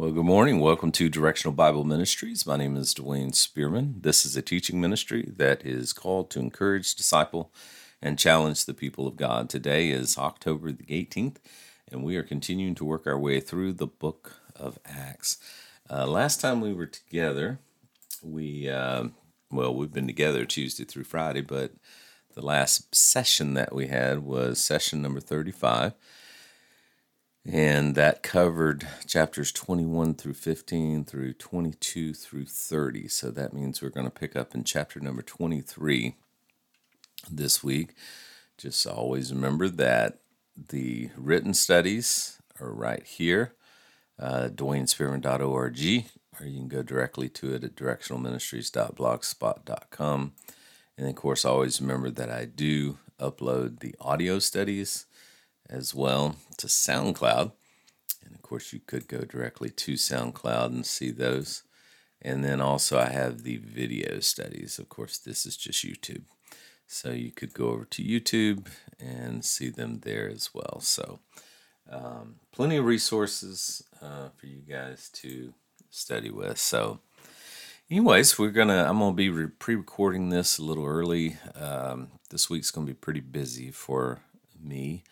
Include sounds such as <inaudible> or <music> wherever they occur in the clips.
Well, good morning. Welcome to Directional Bible Ministries. My name is Dwayne Spearman. This is a teaching ministry that is called to encourage, disciple, and challenge the people of God. Today is October the 18th, and we are continuing to work our way through the book of Acts. Uh, last time we were together, we, uh, well, we've been together Tuesday through Friday, but the last session that we had was session number 35 and that covered chapters 21 through 15 through 22 through 30. So that means we're going to pick up in chapter number 23 this week. Just always remember that the written studies are right here, uh, DwayneSpearman.org, or you can go directly to it at directionalministries.blogspot.com. And of course, always remember that I do upload the audio studies as well to SoundCloud. And of course, you could go directly to SoundCloud and see those. And then also, I have the video studies. Of course, this is just YouTube. So you could go over to YouTube and see them there as well. So, um, plenty of resources uh, for you guys to study with. So, anyways, we're gonna. I'm gonna be re- pre-recording this a little early. Um, this week's gonna be pretty busy for me.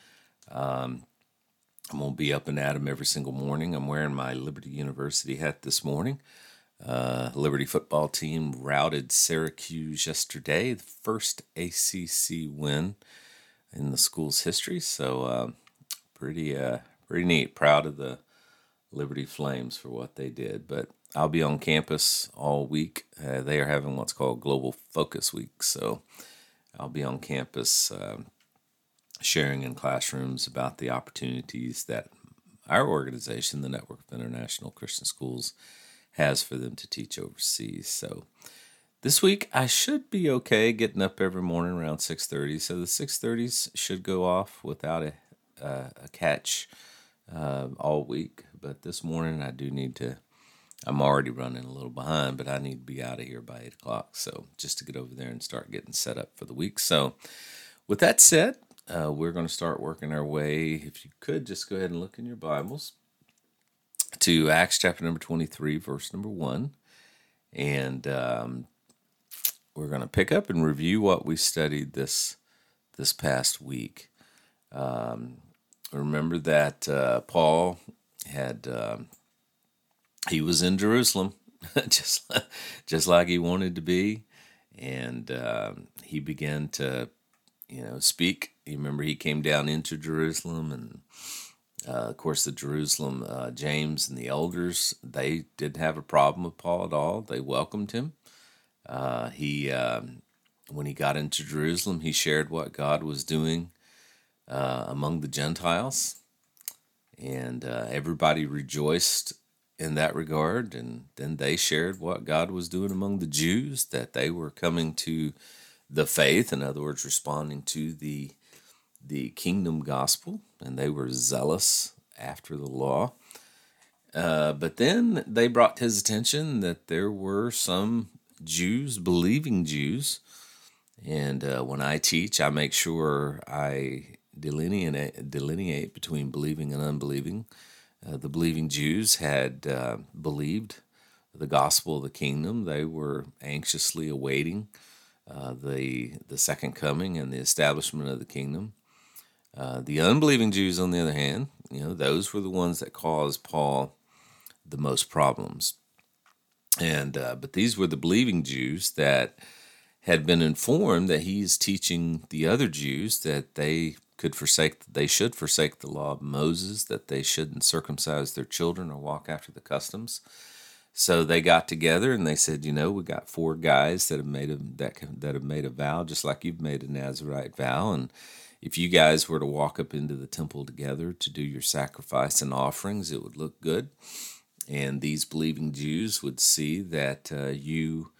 Um, I'm going to be up and at 'em every single morning. I'm wearing my Liberty University hat this morning. Uh, Liberty football team routed Syracuse yesterday, the first ACC win in the school's history. So uh, pretty uh, pretty neat. Proud of the Liberty Flames for what they did. But I'll be on campus all week. Uh, they are having what's called Global Focus Week, so I'll be on campus um, sharing in classrooms about the opportunities that our organization, the Network of International Christian Schools, has for them to teach overseas. So this week I should be okay getting up every morning around 6:30. So the 6:30s should go off without a uh, a catch uh, all week. But this morning I do need to. I'm already running a little behind, but I need to be out of here by eight o'clock. So just to get over there and start getting set up for the week. So with that said, uh, we're going to start working our way. If you could just go ahead and look in your Bibles to Acts chapter number 23, verse number 1. And um, we're going to pick up and review what we studied this this past week. Um, remember that uh, Paul had um, he was in Jerusalem, <laughs> just just like he wanted to be, and um, he began to you know, speak. You remember he came down into Jerusalem, and uh, of course, the Jerusalem uh, James and the elders they didn't have a problem with Paul at all. They welcomed him. Uh, he, um, when he got into Jerusalem, he shared what God was doing uh, among the Gentiles, and uh, everybody rejoiced in that regard. And then they shared what God was doing among the Jews that they were coming to the faith, in other words, responding to the the kingdom gospel, and they were zealous after the law. Uh, but then they brought to his attention that there were some Jews, believing Jews, and uh, when I teach, I make sure I delineate delineate between believing and unbelieving. Uh, the believing Jews had uh, believed the gospel of the kingdom; they were anxiously awaiting uh, the the second coming and the establishment of the kingdom. Uh, the unbelieving Jews, on the other hand, you know, those were the ones that caused Paul the most problems. And uh, but these were the believing Jews that had been informed that he's teaching the other Jews that they could forsake, they should forsake the law of Moses, that they shouldn't circumcise their children or walk after the customs so they got together and they said, you know, we got four guys that have made a that that have made a vow, just like you've made a Nazarite vow, and if you guys were to walk up into the temple together to do your sacrifice and offerings, it would look good, and these believing Jews would see that uh, you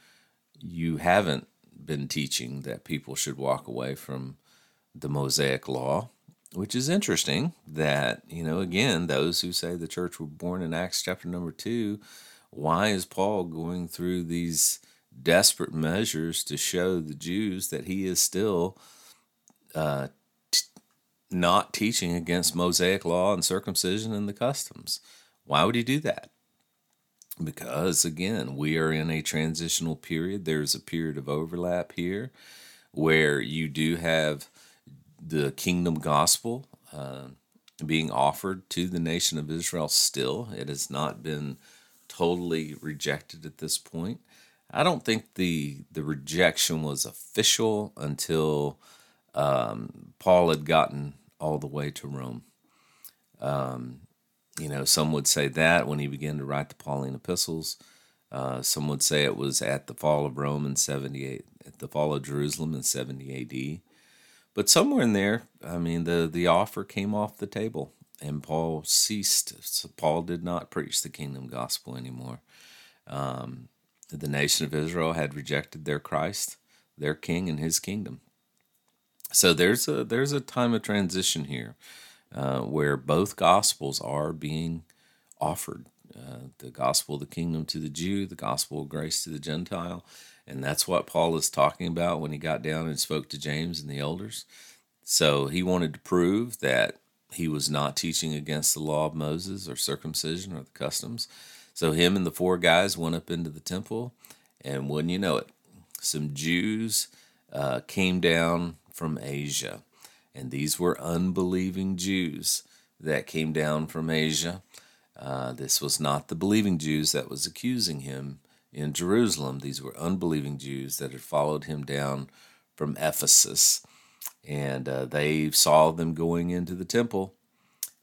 you haven't been teaching that people should walk away from the Mosaic law, which is interesting. That you know, again, those who say the church were born in Acts chapter number two why is Paul going through these desperate measures to show the Jews that he is still uh, t- not teaching against Mosaic law and circumcision and the customs? Why would he do that? because again, we are in a transitional period. There's a period of overlap here where you do have the kingdom gospel uh, being offered to the nation of Israel still. It has not been totally rejected at this point. I don't think the the rejection was official until um, Paul had gotten all the way to Rome. Um, you know, some would say that when he began to write the Pauline epistles. Uh, some would say it was at the fall of Rome in 78, at the fall of Jerusalem in 70 AD. But somewhere in there, I mean, the, the offer came off the table and Paul ceased. So Paul did not preach the kingdom gospel anymore. Um, the nation of Israel had rejected their Christ, their king, and his kingdom. So there's a there's a time of transition here uh, where both gospels are being offered. Uh, the gospel of the kingdom to the Jew, the gospel of grace to the Gentile. And that's what Paul is talking about when he got down and spoke to James and the elders. So he wanted to prove that he was not teaching against the law of Moses or circumcision or the customs. So him and the four guys went up into the temple, and wouldn't you know it, some Jews uh, came down from Asia and these were unbelieving Jews that came down from Asia. Uh, this was not the believing Jews that was accusing him in Jerusalem. These were unbelieving Jews that had followed him down from Ephesus. And uh, they saw them going into the temple.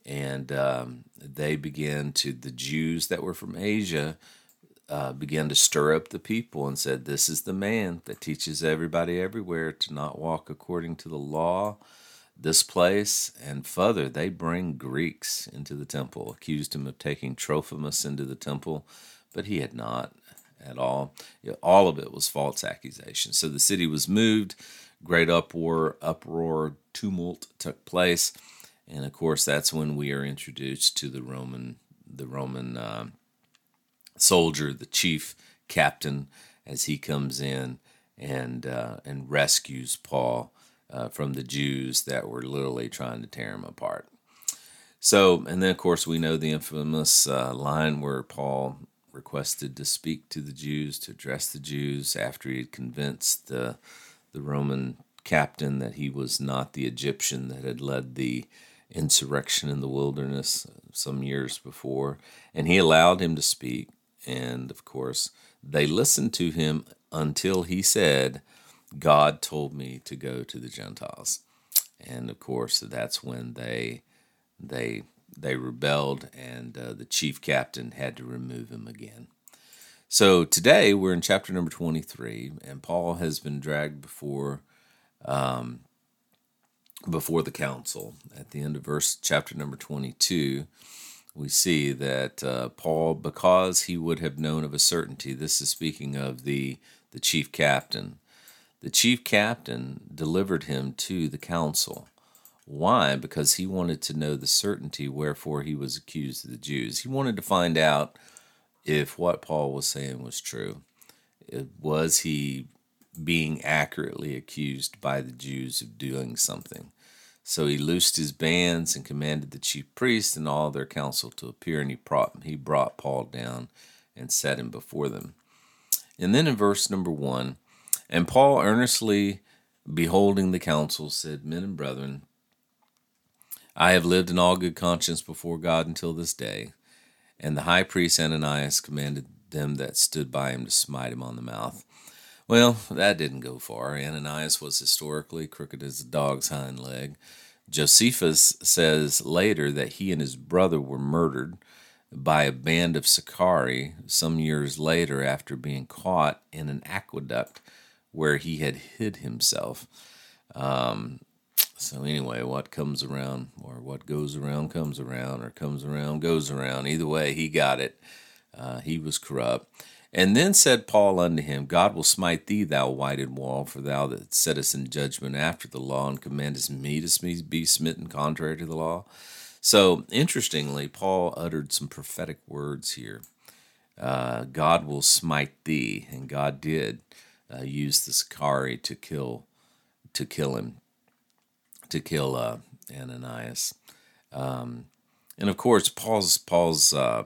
And um, they began to, the Jews that were from Asia, uh, began to stir up the people and said, This is the man that teaches everybody everywhere to not walk according to the law this place and further they bring greeks into the temple accused him of taking trophimus into the temple but he had not at all all of it was false accusation so the city was moved great uproar uproar tumult took place and of course that's when we are introduced to the roman the roman uh, soldier the chief captain as he comes in and uh, and rescues paul uh, from the Jews that were literally trying to tear him apart. So, and then of course, we know the infamous uh, line where Paul requested to speak to the Jews, to address the Jews after he had convinced the, the Roman captain that he was not the Egyptian that had led the insurrection in the wilderness some years before. And he allowed him to speak. And of course, they listened to him until he said, God told me to go to the Gentiles. And of course, that's when they they they rebelled, and uh, the chief captain had to remove him again. So today we're in chapter number 23, and Paul has been dragged before um, before the council. At the end of verse chapter number 22, we see that uh, Paul, because he would have known of a certainty, this is speaking of the the chief captain, the chief captain delivered him to the council. Why? Because he wanted to know the certainty wherefore he was accused of the Jews. He wanted to find out if what Paul was saying was true. Was he being accurately accused by the Jews of doing something? So he loosed his bands and commanded the chief priests and all their council to appear, and he brought, he brought Paul down and set him before them. And then in verse number one, and Paul, earnestly beholding the council, said, Men and brethren, I have lived in all good conscience before God until this day. And the high priest Ananias commanded them that stood by him to smite him on the mouth. Well, that didn't go far. Ananias was historically crooked as a dog's hind leg. Josephus says later that he and his brother were murdered by a band of Sicarii some years later after being caught in an aqueduct where he had hid himself. Um, so anyway, what comes around, or what goes around, comes around, or comes around, goes around. Either way, he got it. Uh, he was corrupt. And then said Paul unto him, God will smite thee, thou whited wall, for thou that settest in judgment after the law, and commandest me to be smitten contrary to the law. So interestingly, Paul uttered some prophetic words here. Uh, God will smite thee, and God did uh, used the Sicarii to kill to kill him, to kill uh, Ananias. Um, and of course, Paul's Paul's uh,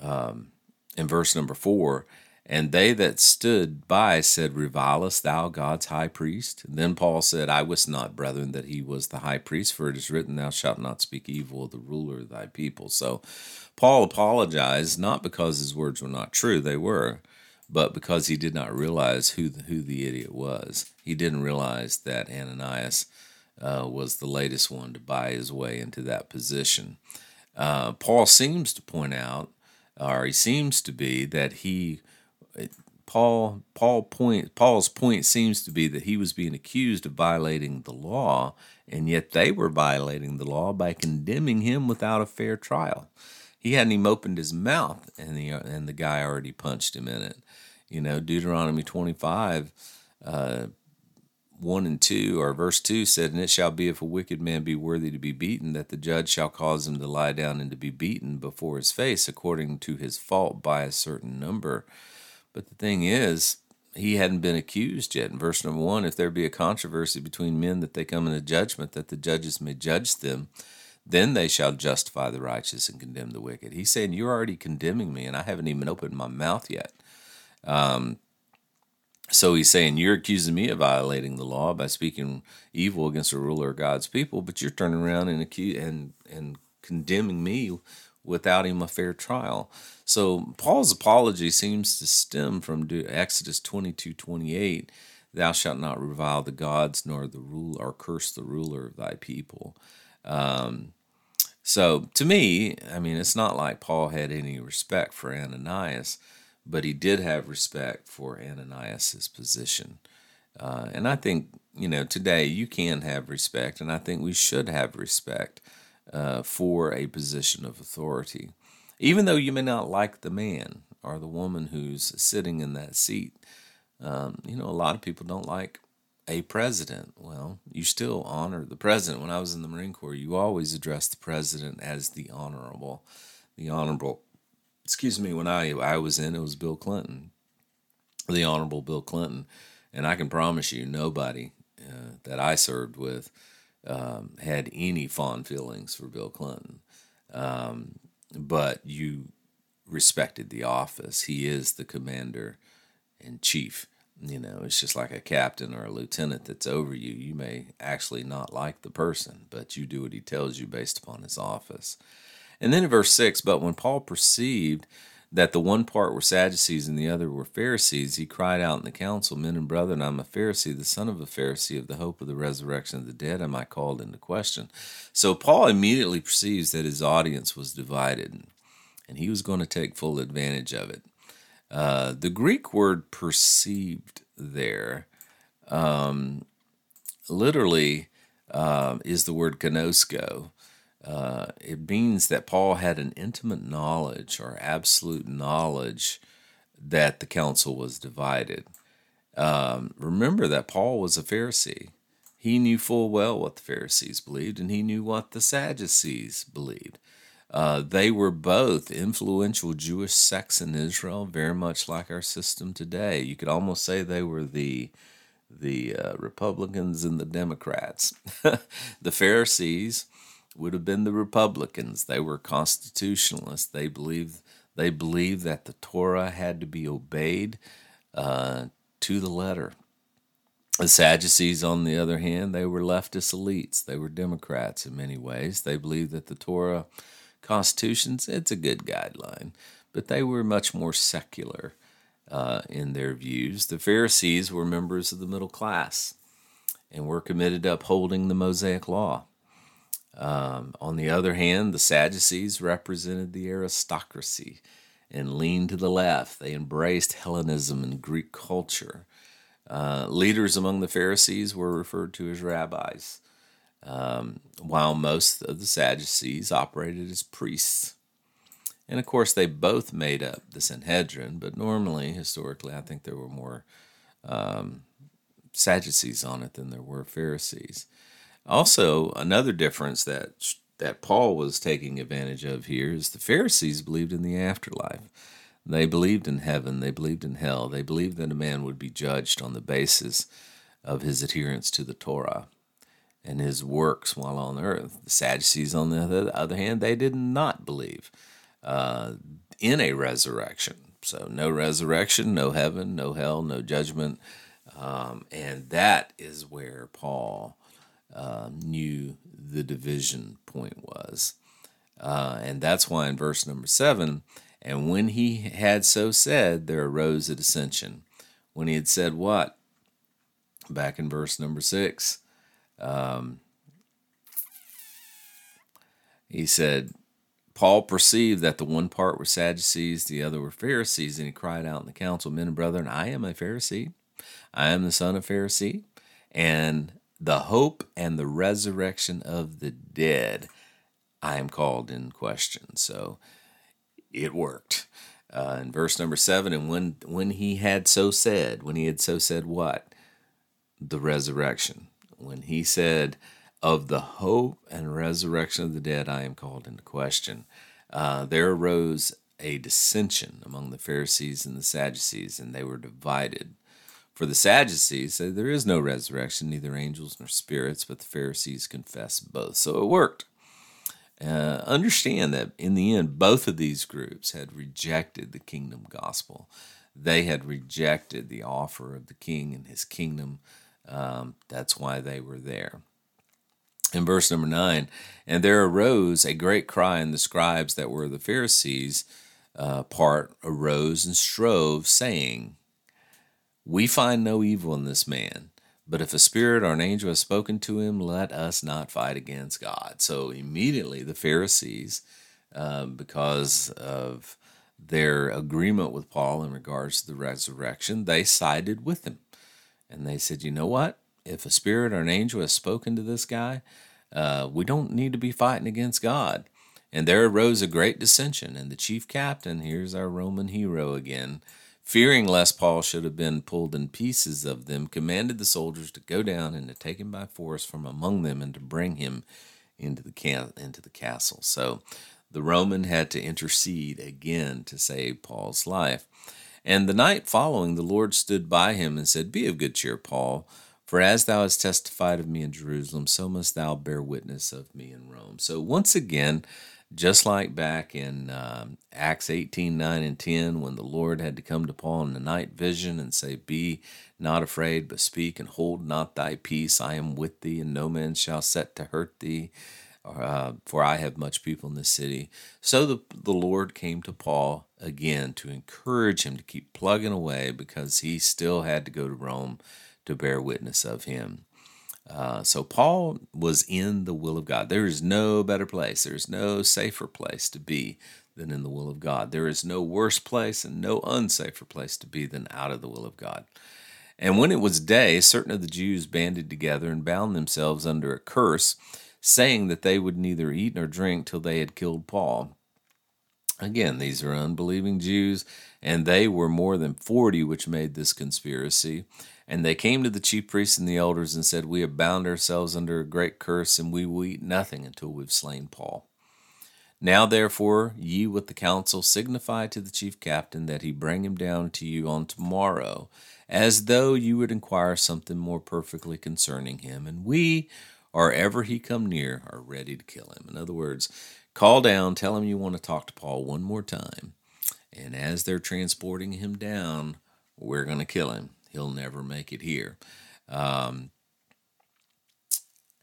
um, in verse number four, and they that stood by said, Revilest thou God's high priest? And then Paul said, I wist not, brethren, that he was the high priest, for it is written, Thou shalt not speak evil of the ruler of thy people. So Paul apologized, not because his words were not true, they were, but because he did not realize who the, who the idiot was. He didn't realize that Ananias uh, was the latest one to buy his way into that position. Uh, Paul seems to point out, or he seems to be, that he Paul Paul point Paul's point seems to be that he was being accused of violating the law, and yet they were violating the law by condemning him without a fair trial. He hadn't even opened his mouth, and the and the guy already punched him in it. You know, Deuteronomy twenty five. Uh, 1 and 2, or verse 2 said, And it shall be if a wicked man be worthy to be beaten, that the judge shall cause him to lie down and to be beaten before his face, according to his fault by a certain number. But the thing is, he hadn't been accused yet. In verse number one, if there be a controversy between men that they come into judgment, that the judges may judge them, then they shall justify the righteous and condemn the wicked. He's saying, You're already condemning me, and I haven't even opened my mouth yet. Um, so he's saying, You're accusing me of violating the law by speaking evil against the ruler of God's people, but you're turning around and, accuse, and, and condemning me without him a fair trial. So Paul's apology seems to stem from Exodus 22 28. Thou shalt not revile the gods, nor the rule, or curse the ruler of thy people. Um, so to me, I mean, it's not like Paul had any respect for Ananias, but he did have respect for Ananias's position. Uh, and I think, you know, today you can have respect, and I think we should have respect uh, for a position of authority. Even though you may not like the man or the woman who's sitting in that seat, um, you know, a lot of people don't like a president. Well, you still honor the president. When I was in the Marine Corps, you always address the president as the honorable. The honorable, excuse me, when I, I was in, it was Bill Clinton, the honorable Bill Clinton. And I can promise you, nobody uh, that I served with um, had any fond feelings for Bill Clinton, um, but you respected the office. He is the commander in chief. You know, it's just like a captain or a lieutenant that's over you. You may actually not like the person, but you do what he tells you based upon his office. And then in verse 6, but when Paul perceived that the one part were Sadducees and the other were Pharisees, he cried out in the council, Men and brethren, I'm a Pharisee, the son of a Pharisee, of the hope of the resurrection of the dead am I called into question. So Paul immediately perceives that his audience was divided, and he was going to take full advantage of it. Uh, the Greek word perceived there um, literally uh, is the word gnosko, uh, it means that Paul had an intimate knowledge or absolute knowledge that the council was divided. Um, remember that Paul was a Pharisee. He knew full well what the Pharisees believed, and he knew what the Sadducees believed. Uh, they were both influential Jewish sects in Israel, very much like our system today. You could almost say they were the the uh, Republicans and the Democrats. <laughs> the Pharisees would have been the Republicans. They were constitutionalists. They believed they believed that the Torah had to be obeyed uh, to the letter. The Sadducees, on the other hand, they were leftist elites. They were Democrats in many ways. They believed that the Torah constitutions, it's a good guideline, but they were much more secular uh, in their views. The Pharisees were members of the middle class and were committed to upholding the Mosaic law. Um, on the other hand, the Sadducees represented the aristocracy and leaned to the left. They embraced Hellenism and Greek culture. Uh, leaders among the Pharisees were referred to as rabbis, um, while most of the Sadducees operated as priests. And of course, they both made up the Sanhedrin, but normally, historically, I think there were more um, Sadducees on it than there were Pharisees. Also, another difference that that Paul was taking advantage of here is the Pharisees believed in the afterlife. They believed in heaven, they believed in hell, they believed that a man would be judged on the basis of his adherence to the Torah and his works while on earth. The Sadducees, on the other hand, they did not believe uh, in a resurrection. So, no resurrection, no heaven, no hell, no judgment. Um, and that is where Paul uh, knew the division point was. Uh, and that's why in verse number seven, and when he had so said, there arose a dissension. When he had said what? Back in verse number six, um, he said, Paul perceived that the one part were Sadducees, the other were Pharisees, and he cried out in the council, Men and brethren, I am a Pharisee. I am the son of Pharisee, and the hope and the resurrection of the dead I am called in question. So it worked. Uh, in verse number seven, and when when he had so said, when he had so said what? The resurrection. When he said, Of the hope and resurrection of the dead, I am called into question. Uh, there arose a dissension among the Pharisees and the Sadducees, and they were divided. For the Sadducees said there is no resurrection, neither angels nor spirits, but the Pharisees confess both. So it worked. Uh, understand that in the end, both of these groups had rejected the kingdom gospel. They had rejected the offer of the king and his kingdom. Um, that's why they were there. In verse number nine, and there arose a great cry, and the scribes that were the Pharisees' uh, part arose and strove, saying, we find no evil in this man. But if a spirit or an angel has spoken to him, let us not fight against God. So immediately the Pharisees, uh, because of their agreement with Paul in regards to the resurrection, they sided with him. And they said, you know what? If a spirit or an angel has spoken to this guy, uh, we don't need to be fighting against God. And there arose a great dissension. And the chief captain, here's our Roman hero again, fearing lest Paul should have been pulled in pieces of them, commanded the soldiers to go down and to take him by force from among them and to bring him into the into the castle. So the Roman had to intercede again to save Paul's life. And the night following, the Lord stood by him and said, Be of good cheer, Paul, for as thou hast testified of me in Jerusalem, so must thou bear witness of me in Rome. So once again, just like back in um, Acts 18 9 and 10, when the Lord had to come to Paul in the night vision and say, Be not afraid, but speak and hold not thy peace. I am with thee, and no man shall set to hurt thee, uh, for I have much people in this city. So the, the Lord came to Paul again to encourage him to keep plugging away because he still had to go to Rome to bear witness of him. Uh, so Paul was in the will of God. There is no better place, there is no safer place to be than in the will of God. There is no worse place and no unsafer place to be than out of the will of God. And when it was day, certain of the Jews banded together and bound themselves under a curse, saying that they would neither eat nor drink till they had killed Paul. Again, these are unbelieving Jews, and they were more than forty which made this conspiracy. And they came to the chief priests and the elders and said, We have bound ourselves under a great curse, and we will eat nothing until we've slain Paul. Now, therefore, ye with the council signify to the chief captain that he bring him down to you on tomorrow, as though you would inquire something more perfectly concerning him, and we, or ever he come near, are ready to kill him. In other words, call down, tell him you want to talk to Paul one more time, and as they're transporting him down, we're going to kill him he'll never make it here. Um,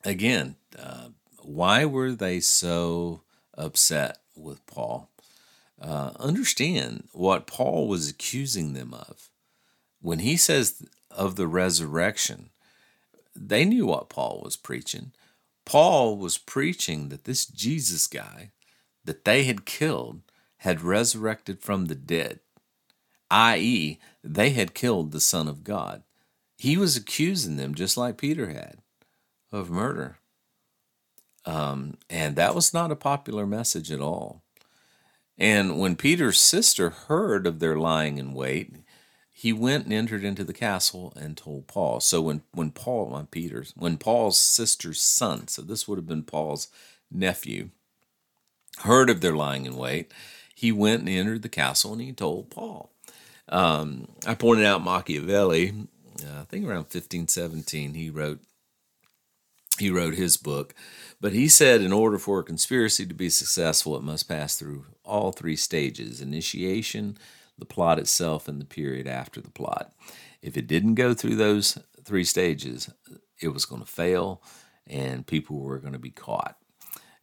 again, uh, why were they so upset with Paul? Uh, understand what Paul was accusing them of. When he says of the resurrection, they knew what Paul was preaching. Paul was preaching that this Jesus guy that they had killed had resurrected from the dead i.e., they had killed the Son of God. He was accusing them, just like Peter had, of murder. Um, and that was not a popular message at all. And when Peter's sister heard of their lying in wait, he went and entered into the castle and told Paul. So when when Paul, when Peter's, when Paul's sister's son, so this would have been Paul's nephew, heard of their lying in wait, he went and entered the castle and he told Paul. Um, I pointed out Machiavelli. Uh, I think around 1517 he wrote he wrote his book, but he said in order for a conspiracy to be successful, it must pass through all three stages: initiation, the plot itself, and the period after the plot. If it didn't go through those three stages, it was going to fail and people were going to be caught.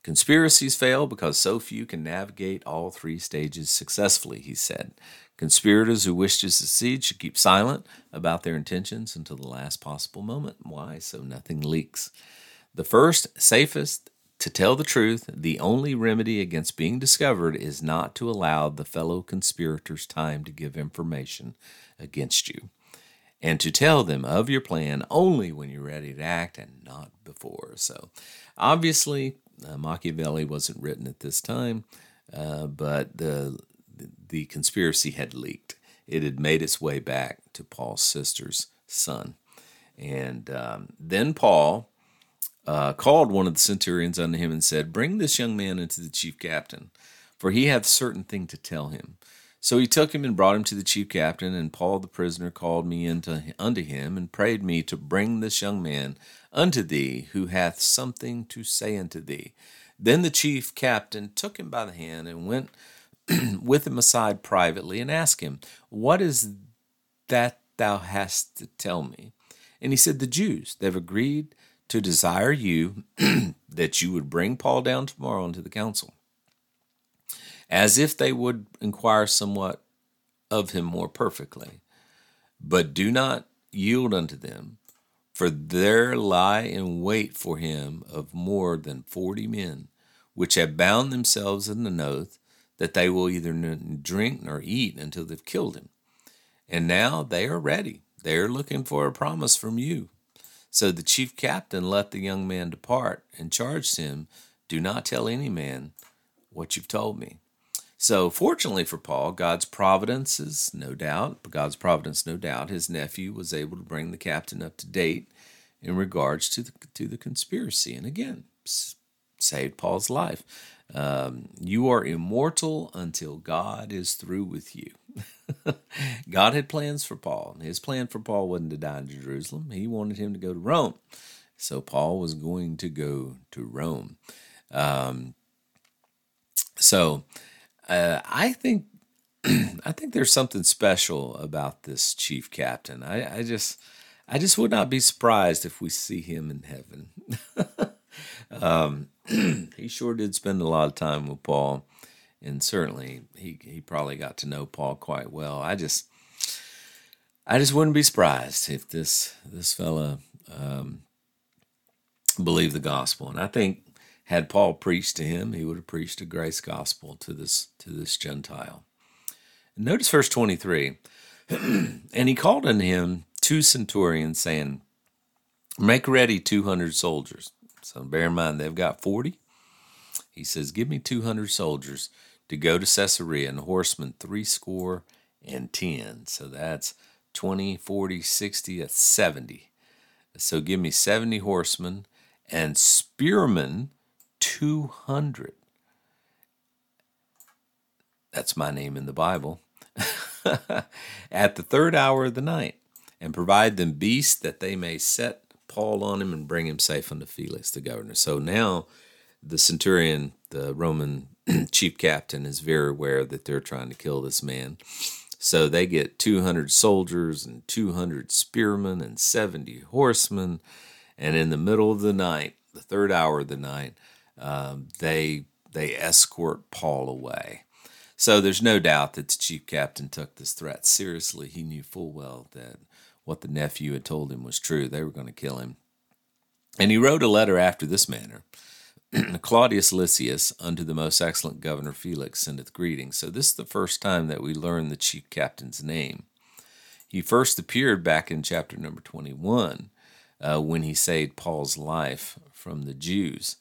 Conspiracies fail because so few can navigate all three stages successfully, he said. Conspirators who wish to succeed should keep silent about their intentions until the last possible moment. Why? So nothing leaks. The first, safest, to tell the truth, the only remedy against being discovered is not to allow the fellow conspirators time to give information against you, and to tell them of your plan only when you're ready to act and not before. So, obviously, uh, Machiavelli wasn't written at this time, uh, but the the conspiracy had leaked. It had made its way back to Paul's sister's son, and um, then Paul uh, called one of the centurions unto him and said, Bring this young man into the chief captain, for he hath certain thing to tell him. So he took him and brought him to the chief captain, and Paul the prisoner called me into, unto him, and prayed me to bring this young man unto thee, who hath something to say unto thee. Then the chief captain took him by the hand and went <clears throat> with him aside privately and asked him, What is that thou hast to tell me? And he said, The Jews, they've agreed to desire you <clears throat> that you would bring Paul down tomorrow into the council, as if they would inquire somewhat of him more perfectly. But do not yield unto them, for there lie in wait for him of more than forty men, which have bound themselves in an oath that they will either drink nor eat until they've killed him. And now they are ready. They are looking for a promise from you so the chief captain let the young man depart and charged him, Do not tell any man what you've told me. So, fortunately for Paul, God's providence is no doubt, God's providence, no doubt, his nephew was able to bring the captain up to date in regards to the, to the conspiracy. And again, saved Paul's life. Um, you are immortal until God is through with you. <laughs> God had plans for Paul. His plan for Paul wasn't to die in Jerusalem, he wanted him to go to Rome. So Paul was going to go to Rome. Um, so uh, I think <clears throat> I think there's something special about this chief captain. I, I just I just would not be surprised if we see him in heaven. <laughs> um, <clears throat> he sure did spend a lot of time with Paul and certainly he he probably got to know Paul quite well. I just I just wouldn't be surprised if this this fella um, believed the gospel, and I think had Paul preached to him, he would have preached a grace gospel to this to this Gentile. Notice verse twenty three, <clears throat> and he called unto him two centurions, saying, "Make ready two hundred soldiers." So bear in mind they've got forty. He says, "Give me two hundred soldiers." to go to Caesarea, and horsemen three score and ten. So that's 20, 40, 60, that's 70. So give me 70 horsemen and spearmen 200. That's my name in the Bible. <laughs> At the third hour of the night, and provide them beasts that they may set Paul on him and bring him safe unto Felix the governor. So now the centurion, the Roman <clears throat> chief captain is very aware that they're trying to kill this man. So they get 200 soldiers and 200 spearmen and 70 horsemen. And in the middle of the night, the third hour of the night, um, they they escort Paul away. So there's no doubt that the chief captain took this threat seriously. He knew full well that what the nephew had told him was true. They were going to kill him. And he wrote a letter after this manner <clears throat> Claudius Lysias, unto the most excellent governor Felix, sendeth greetings. So this is the first time that we learn the chief captain's name. He first appeared back in chapter number 21 uh, when he saved Paul's life from the Jews.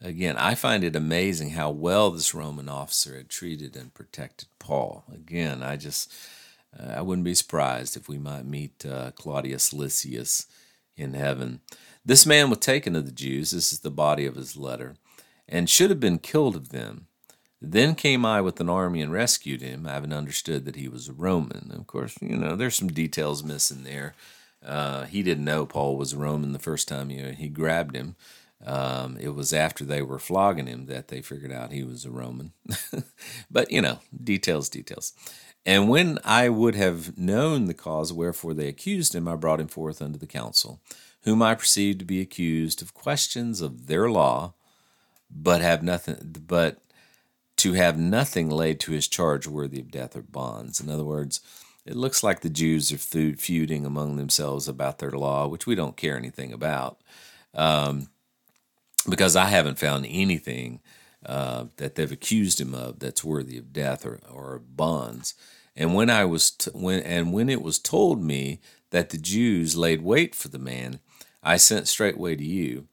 Again, I find it amazing how well this Roman officer had treated and protected Paul. Again, I just, I wouldn't be surprised if we might meet uh, Claudius Lysias in heaven. This man was taken of the Jews, this is the body of his letter, and should have been killed of them. Then came I with an army and rescued him, having understood that he was a Roman. Of course, you know, there's some details missing there. Uh, he didn't know Paul was a Roman the first time he, he grabbed him. Um, it was after they were flogging him that they figured out he was a Roman. <laughs> but, you know, details, details. And when I would have known the cause wherefore they accused him, I brought him forth unto the council, whom I perceived to be accused of questions of their law, but have nothing, but to have nothing laid to his charge worthy of death or bonds. In other words, it looks like the Jews are feuding among themselves about their law, which we don't care anything about. Um, because I haven't found anything uh, that they've accused him of that's worthy of death or, or bonds. And when I was t- when and when it was told me that the Jews laid wait for the man, I sent straightway to you,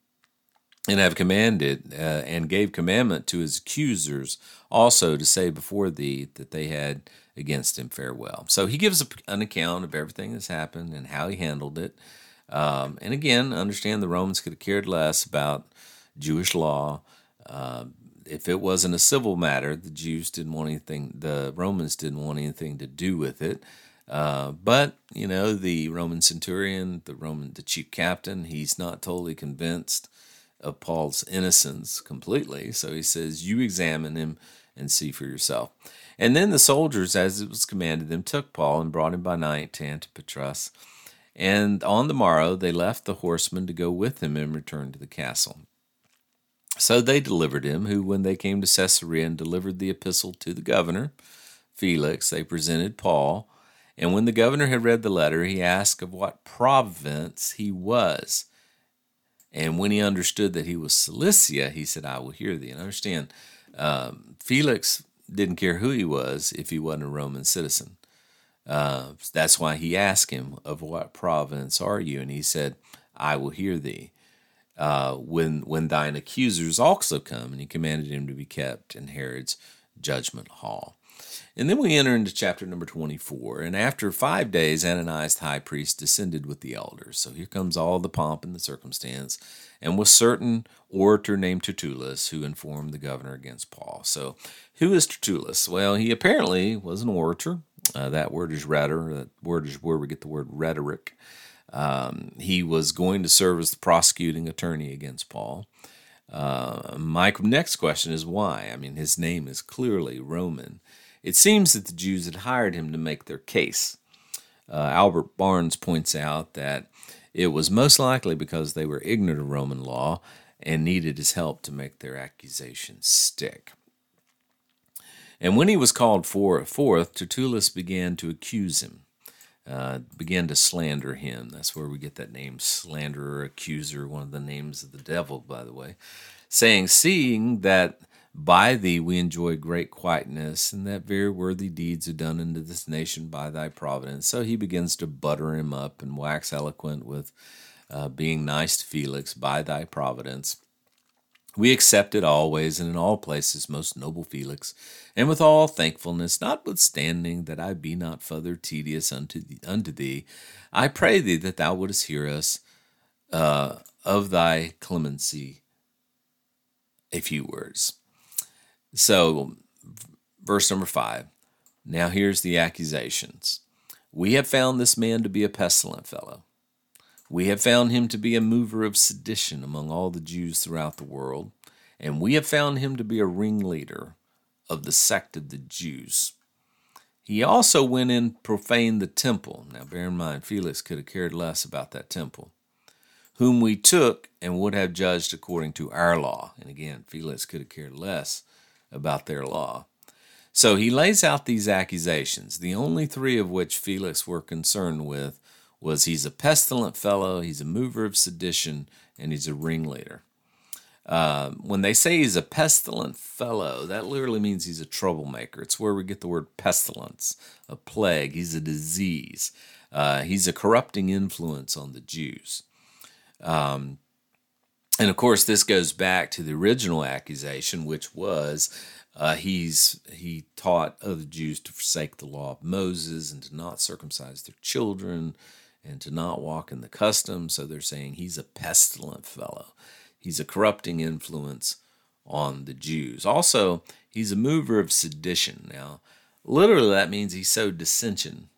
and have commanded uh, and gave commandment to his accusers also to say before thee that they had against him farewell. So he gives an account of everything that's happened and how he handled it. Um, and again, understand the Romans could have cared less about Jewish law. Uh, if it wasn't a civil matter, the Jews didn't want anything, the Romans didn't want anything to do with it. Uh, but you know, the Roman centurion, the Roman, the chief captain, he's not totally convinced of Paul's innocence completely. So he says, "You examine him and see for yourself." And then the soldiers, as it was commanded them, took Paul and brought him by night to Antipatris. And on the morrow they left the horsemen to go with him and return to the castle. So they delivered him, who, when they came to Caesarea and delivered the epistle to the governor, Felix, they presented Paul. And when the governor had read the letter, he asked of what province he was. And when he understood that he was Cilicia, he said, I will hear thee. And understand, um, Felix didn't care who he was if he wasn't a Roman citizen. Uh, that's why he asked him, Of what province are you? And he said, I will hear thee uh, when when thine accusers also come, and he commanded him to be kept in Herod's judgment hall. And then we enter into chapter number 24. And after five days, Ananias the high priest descended with the elders. So here comes all the pomp and the circumstance, and was certain orator named Tertullus who informed the governor against Paul. So who is Tertullus? Well, he apparently was an orator. Uh, that word is rhetor. That word is where we get the word rhetoric. Um, he was going to serve as the prosecuting attorney against Paul. Uh, my next question is why? I mean, his name is clearly Roman. It seems that the Jews had hired him to make their case. Uh, Albert Barnes points out that it was most likely because they were ignorant of Roman law and needed his help to make their accusations stick. And when he was called for, forth, Tertullus began to accuse him uh, began to slander him. That's where we get that name, slanderer, accuser, one of the names of the devil, by the way, saying, Seeing that by thee we enjoy great quietness, and that very worthy deeds are done unto this nation by thy providence. So he begins to butter him up and wax eloquent with uh, being nice to Felix by thy providence. We accept it always and in all places, most noble Felix, and with all thankfulness, notwithstanding that I be not further tedious unto thee, unto thee I pray thee that thou wouldest hear us uh, of thy clemency a few words. So, verse number five. Now here's the accusations. We have found this man to be a pestilent fellow we have found him to be a mover of sedition among all the Jews throughout the world, and we have found him to be a ringleader of the sect of the Jews. He also went and profaned the temple. Now, bear in mind, Felix could have cared less about that temple, whom we took and would have judged according to our law. And again, Felix could have cared less about their law. So he lays out these accusations, the only three of which Felix were concerned with was he's a pestilent fellow, he's a mover of sedition, and he's a ringleader. Uh, when they say he's a pestilent fellow, that literally means he's a troublemaker. It's where we get the word pestilence, a plague. He's a disease. Uh, he's a corrupting influence on the Jews. Um, and of course, this goes back to the original accusation, which was uh, he's he taught other Jews to forsake the law of Moses and to not circumcise their children, and to not walk in the custom. So they're saying he's a pestilent fellow. He's a corrupting influence on the Jews. Also, he's a mover of sedition. Now, literally, that means he sowed dissension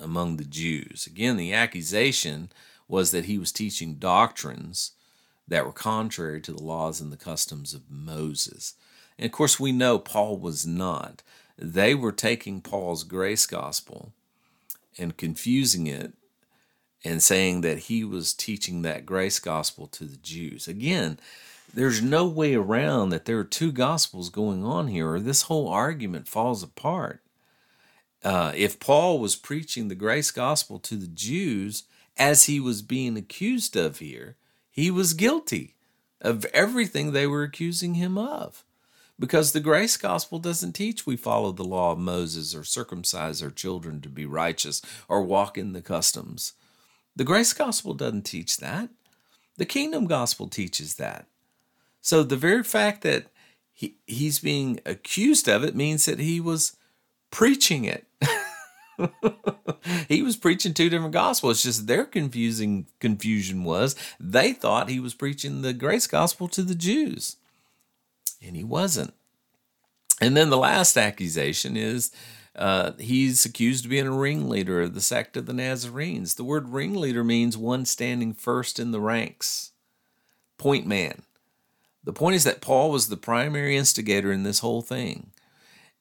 among the Jews. Again, the accusation was that he was teaching doctrines that were contrary to the laws and the customs of Moses. And of course, we know Paul was not. They were taking Paul's grace gospel and confusing it and saying that he was teaching that grace gospel to the Jews. Again, there's no way around that there are two gospels going on here, or this whole argument falls apart. Uh, if Paul was preaching the grace gospel to the Jews as he was being accused of here, he was guilty of everything they were accusing him of. Because the grace gospel doesn't teach we follow the law of Moses or circumcise our children to be righteous or walk in the customs. The grace gospel doesn't teach that. The kingdom gospel teaches that. So the very fact that he, he's being accused of it means that he was preaching it. <laughs> he was preaching two different gospels. It's just their confusing confusion was they thought he was preaching the grace gospel to the Jews, and he wasn't. And then the last accusation is uh, he's accused of being a ringleader of the sect of the Nazarenes. The word ringleader means one standing first in the ranks, point man. The point is that Paul was the primary instigator in this whole thing,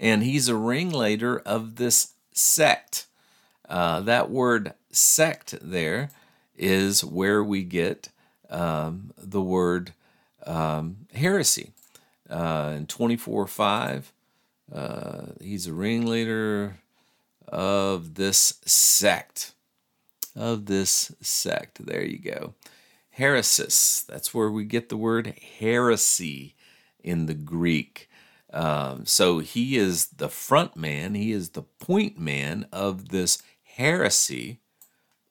and he's a ringleader of this sect. Uh, that word sect there is where we get um, the word um, heresy. Uh, in 24 5, uh, he's a ringleader of this sect. Of this sect. There you go. Heresis. That's where we get the word heresy in the Greek. Um, so he is the front man, he is the point man of this heresy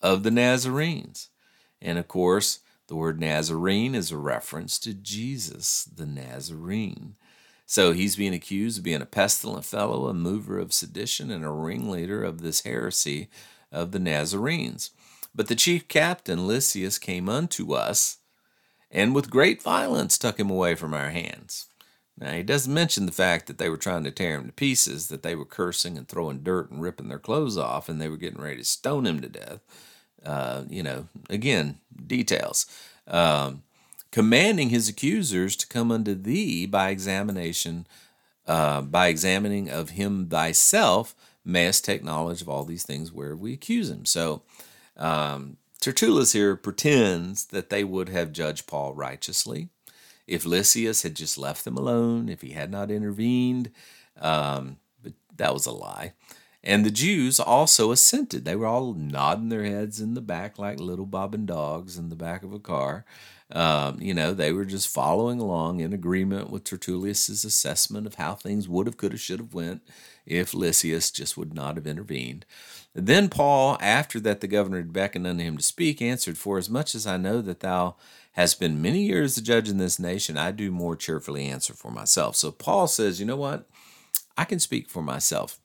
of the Nazarenes. And of course, the word Nazarene is a reference to Jesus, the Nazarene. So he's being accused of being a pestilent fellow, a mover of sedition, and a ringleader of this heresy of the Nazarenes. But the chief captain, Lysias, came unto us, and with great violence took him away from our hands. Now, he doesn't mention the fact that they were trying to tear him to pieces, that they were cursing and throwing dirt and ripping their clothes off, and they were getting ready to stone him to death. Uh, you know, again, details. Um, commanding his accusers to come unto thee by examination, uh, by examining of him thyself, mayest take knowledge of all these things where we accuse him. So, um, Tertullus here pretends that they would have judged Paul righteously if Lysias had just left them alone, if he had not intervened. Um, but that was a lie. And the Jews also assented. They were all nodding their heads in the back like little bobbing dogs in the back of a car. Um, you know, they were just following along in agreement with Tertullius's assessment of how things would have, could have, should have went if Lysias just would not have intervened. Then Paul, after that the governor had beckoned unto him to speak, answered, For as much as I know that thou has been many years the judge in this nation, I do more cheerfully answer for myself. So Paul says, you know what? I can speak for myself.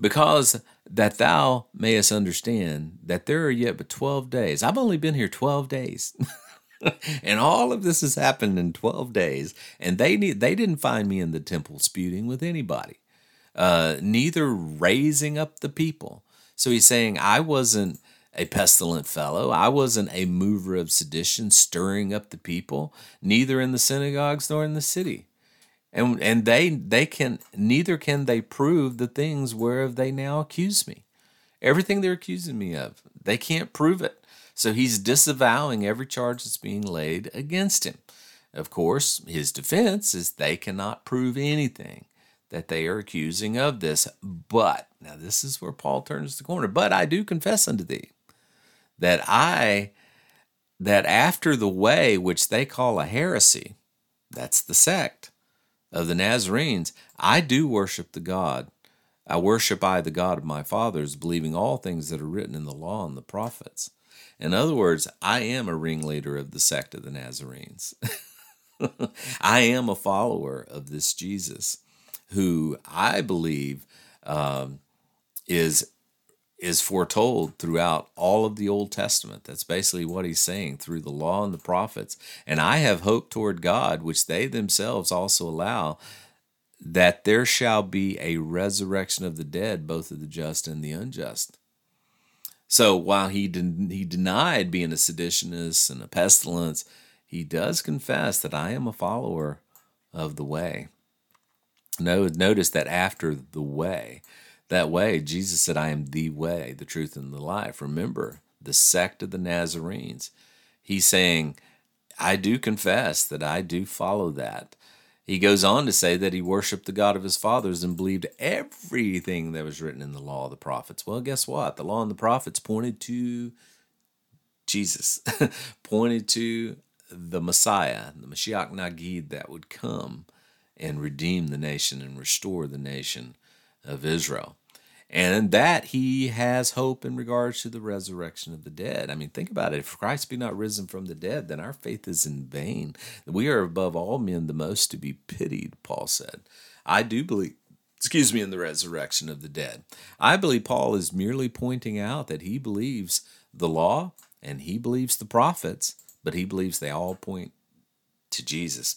Because that thou mayest understand that there are yet but 12 days. I've only been here 12 days. <laughs> and all of this has happened in 12 days. And they need, they didn't find me in the temple disputing with anybody, uh, neither raising up the people. So he's saying, I wasn't a pestilent fellow. I wasn't a mover of sedition, stirring up the people, neither in the synagogues nor in the city. And and they they can neither can they prove the things whereof they now accuse me. Everything they're accusing me of, they can't prove it. So he's disavowing every charge that's being laid against him. Of course, his defense is they cannot prove anything that they are accusing of this. But, now this is where Paul turns the corner. But I do confess unto thee that I, that after the way which they call a heresy, that's the sect of the Nazarenes, I do worship the God. I worship I the God of my fathers, believing all things that are written in the law and the prophets. In other words, I am a ringleader of the sect of the Nazarenes. <laughs> I am a follower of this Jesus, who I believe um, is is foretold throughout all of the Old Testament. That's basically what he's saying through the law and the prophets. And I have hope toward God, which they themselves also allow, that there shall be a resurrection of the dead, both of the just and the unjust. So while he den- he denied being a seditionist and a pestilence, he does confess that I am a follower of the way. No, notice that after the way, that way, Jesus said, I am the way, the truth, and the life. Remember, the sect of the Nazarenes. He's saying, I do confess that I do follow that. He goes on to say that he worshiped the God of his fathers and believed everything that was written in the law of the prophets. Well, guess what? The law and the prophets pointed to Jesus, <laughs> pointed to the Messiah, the Mashiach Nagid that would come and redeem the nation and restore the nation of Israel. And that he has hope in regards to the resurrection of the dead. I mean, think about it. If Christ be not risen from the dead, then our faith is in vain. We are above all men the most to be pitied, Paul said. I do believe, excuse me, in the resurrection of the dead. I believe Paul is merely pointing out that he believes the law and he believes the prophets, but he believes they all point to Jesus.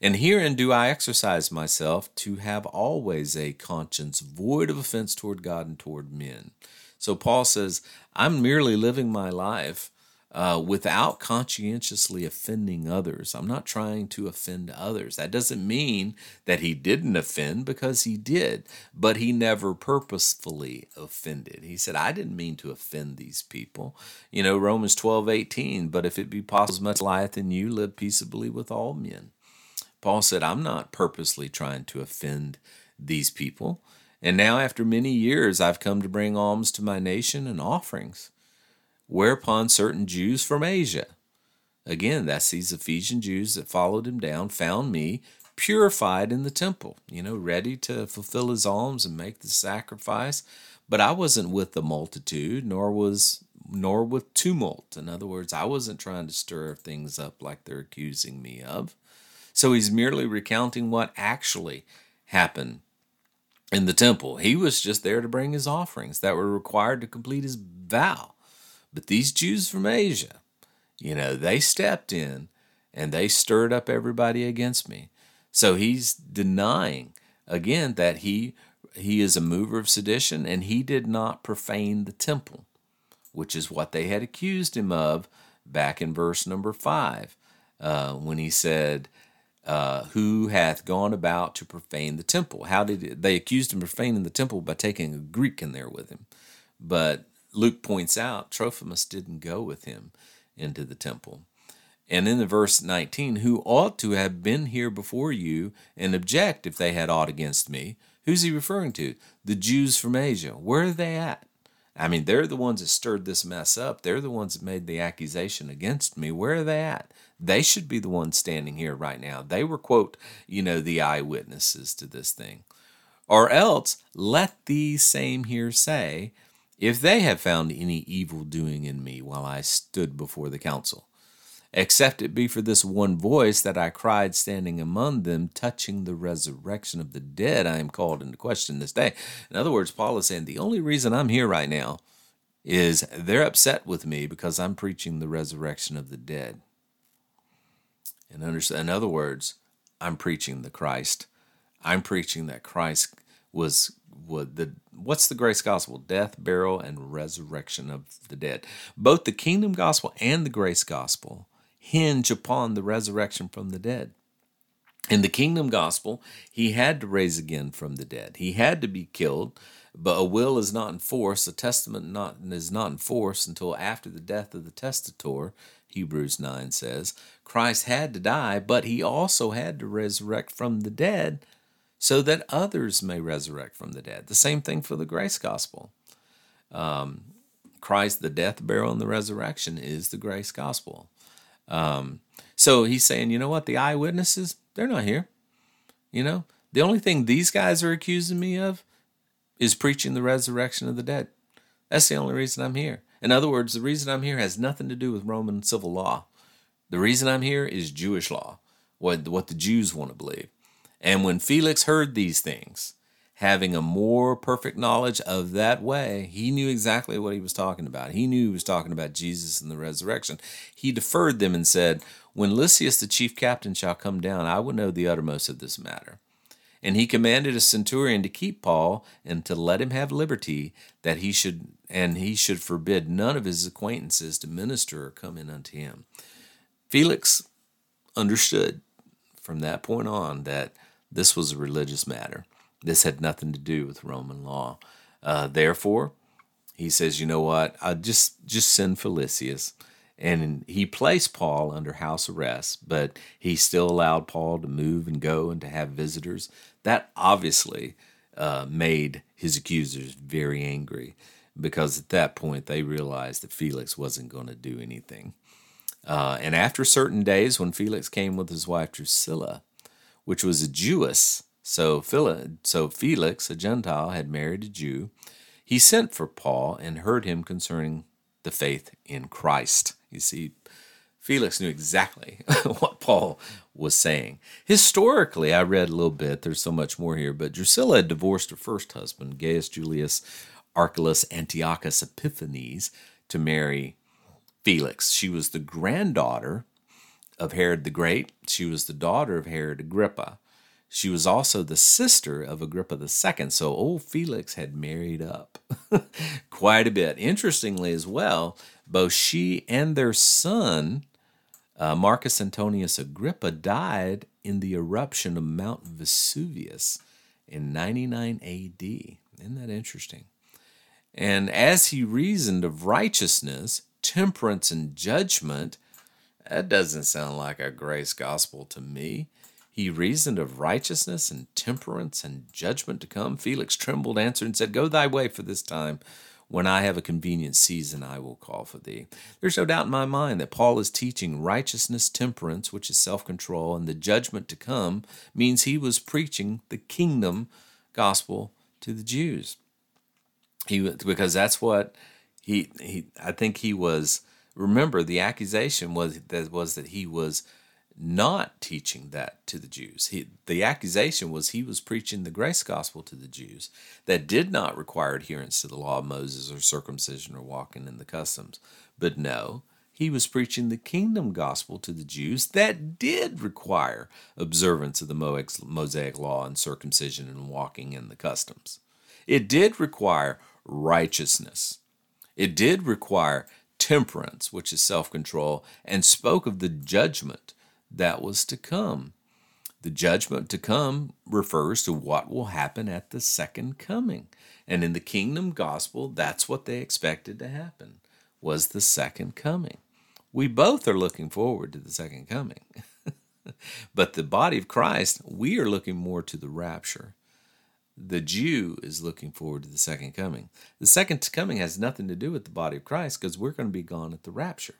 And herein do I exercise myself to have always a conscience void of offense toward God and toward men. So Paul says, I'm merely living my life uh, without conscientiously offending others. I'm not trying to offend others. That doesn't mean that he didn't offend because he did, but he never purposefully offended. He said, I didn't mean to offend these people. You know, Romans 12, 18, but if it be possible, as much lieth in you, live peaceably with all men. Paul said, I'm not purposely trying to offend these people. And now, after many years, I've come to bring alms to my nation and offerings. Whereupon certain Jews from Asia, again, that's these Ephesian Jews that followed him down, found me purified in the temple, you know, ready to fulfill his alms and make the sacrifice. But I wasn't with the multitude, nor was nor with tumult. In other words, I wasn't trying to stir things up like they're accusing me of. So he's merely recounting what actually happened in the temple. He was just there to bring his offerings that were required to complete his vow. But these Jews from Asia, you know, they stepped in and they stirred up everybody against me. So he's denying again that he he is a mover of sedition and he did not profane the temple, which is what they had accused him of back in verse number five, uh, when he said, uh, who hath gone about to profane the temple. How did it, they accused him of profaning the temple by taking a Greek in there with him? But Luke points out Trophimus didn't go with him into the temple. And in the verse 19, who ought to have been here before you and object if they had aught against me? Who's he referring to? The Jews from Asia. Where are they at? I mean, they're the ones that stirred this mess up. They're the ones that made the accusation against me. Where are they at? They should be the ones standing here right now. They were, quote, you know, the eyewitnesses to this thing. Or else let these same here say, if they have found any evil doing in me while I stood before the council, except it be for this one voice that I cried standing among them, touching the resurrection of the dead, I am called into question this day. In other words, Paul is saying, the only reason I'm here right now is they're upset with me because I'm preaching the resurrection of the dead. And understand, in other words, I'm preaching the Christ. I'm preaching that Christ was the what's the grace gospel? Death, burial, and resurrection of the dead. Both the kingdom gospel and the grace gospel hinge upon the resurrection from the dead. In the kingdom gospel, he had to raise again from the dead. He had to be killed, but a will is not enforced, a testament not, is not enforced until after the death of the testator, Hebrews 9 says. Christ had to die, but he also had to resurrect from the dead so that others may resurrect from the dead. The same thing for the grace gospel. Um, Christ, the death, burial, and the resurrection is the grace gospel. Um, so he's saying, you know what? The eyewitnesses, they're not here. You know, the only thing these guys are accusing me of is preaching the resurrection of the dead. That's the only reason I'm here. In other words, the reason I'm here has nothing to do with Roman civil law. The reason I'm here is Jewish law, what, what the Jews want to believe. And when Felix heard these things, having a more perfect knowledge of that way, he knew exactly what he was talking about. He knew he was talking about Jesus and the resurrection. He deferred them and said, When Lysias the chief captain shall come down, I will know the uttermost of this matter. And he commanded a centurion to keep Paul and to let him have liberty, that he should and he should forbid none of his acquaintances to minister or come in unto him. Felix understood from that point on that this was a religious matter. This had nothing to do with Roman law. Uh, therefore, he says, "You know what? I just just send Felicius." and he placed Paul under house arrest, but he still allowed Paul to move and go and to have visitors. That obviously uh, made his accusers very angry because at that point they realized that Felix wasn't going to do anything. Uh, and after certain days, when Felix came with his wife Drusilla, which was a Jewess, so, so Felix, a Gentile, had married a Jew, he sent for Paul and heard him concerning the faith in Christ. You see, Felix knew exactly <laughs> what Paul was saying. Historically, I read a little bit, there's so much more here, but Drusilla had divorced her first husband, Gaius Julius Archelaus Antiochus Epiphanes, to marry Felix. She was the granddaughter of Herod the Great. She was the daughter of Herod Agrippa. She was also the sister of Agrippa II. So old Felix had married up <laughs> quite a bit. Interestingly, as well, both she and their son, uh, Marcus Antonius Agrippa, died in the eruption of Mount Vesuvius in 99 AD. Isn't that interesting? And as he reasoned of righteousness, temperance, and judgment, that doesn't sound like a grace gospel to me. He reasoned of righteousness and temperance and judgment to come. Felix trembled, answered, and said, Go thy way for this time. When I have a convenient season, I will call for thee. There's no doubt in my mind that Paul is teaching righteousness, temperance, which is self control, and the judgment to come means he was preaching the kingdom gospel to the Jews. He because that's what he he I think he was. Remember, the accusation was that was that he was not teaching that to the Jews. He, the accusation was he was preaching the grace gospel to the Jews that did not require adherence to the law of Moses or circumcision or walking in the customs. But no, he was preaching the kingdom gospel to the Jews that did require observance of the Mosaic law and circumcision and walking in the customs. It did require righteousness. It did require temperance, which is self control, and spoke of the judgment that was to come. The judgment to come refers to what will happen at the second coming. And in the kingdom gospel, that's what they expected to happen was the second coming. We both are looking forward to the second coming. <laughs> but the body of Christ, we are looking more to the rapture. The Jew is looking forward to the second coming. The second coming has nothing to do with the body of Christ because we're going to be gone at the rapture.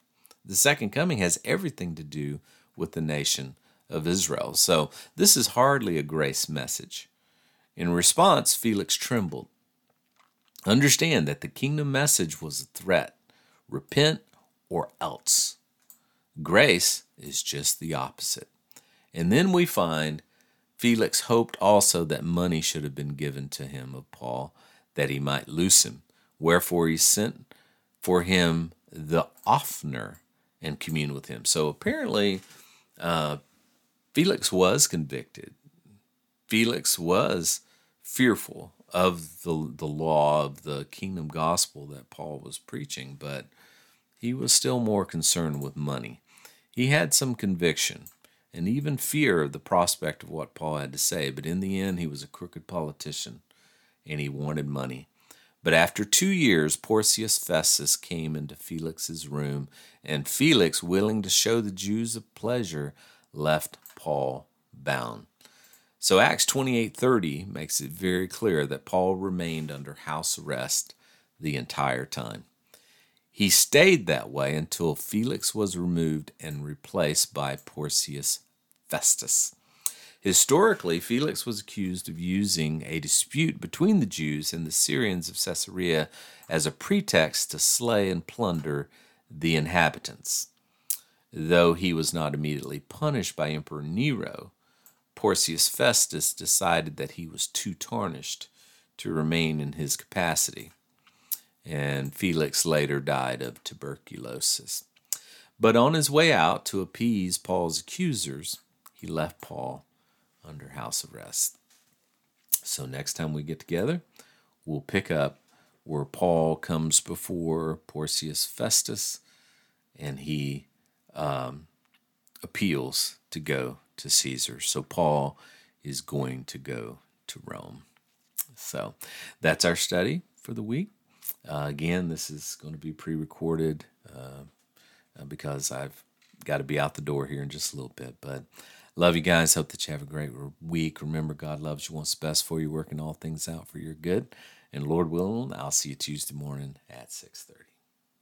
The second coming has everything to do with the nation of Israel. So this is hardly a grace message. In response, Felix trembled. Understand that the kingdom message was a threat repent or else. Grace is just the opposite. And then we find Felix hoped also that money should have been given to him of Paul, that he might loose him. Wherefore he sent for him the oftener and commune with him. So apparently, uh, Felix was convicted. Felix was fearful of the, the law of the kingdom gospel that Paul was preaching, but he was still more concerned with money. He had some conviction and even fear of the prospect of what Paul had to say, but in the end, he was a crooked politician and he wanted money. But after two years, Porcius Festus came into Felix's room, and Felix, willing to show the Jews a pleasure, left Paul bound. So Acts 28:30 makes it very clear that Paul remained under house arrest the entire time. He stayed that way until Felix was removed and replaced by Porcius Festus. Historically, Felix was accused of using a dispute between the Jews and the Syrians of Caesarea as a pretext to slay and plunder the inhabitants. Though he was not immediately punished by Emperor Nero, Porcius Festus decided that he was too tarnished to remain in his capacity, and Felix later died of tuberculosis. But on his way out to appease Paul's accusers, he left Paul under house arrest. So next time we get together, we'll pick up where Paul comes before Porcius Festus and he um, appeals to go to Caesar. So Paul is going to go to Rome. So that's our study for the week. Uh, again, this is going to be pre recorded uh, uh, because I've got to be out the door here in just a little bit. But love you guys. Hope that you have a great week. Remember, God loves you, wants the best for you, working all things out for your good. And Lord willing, I'll see you Tuesday morning at 6:30.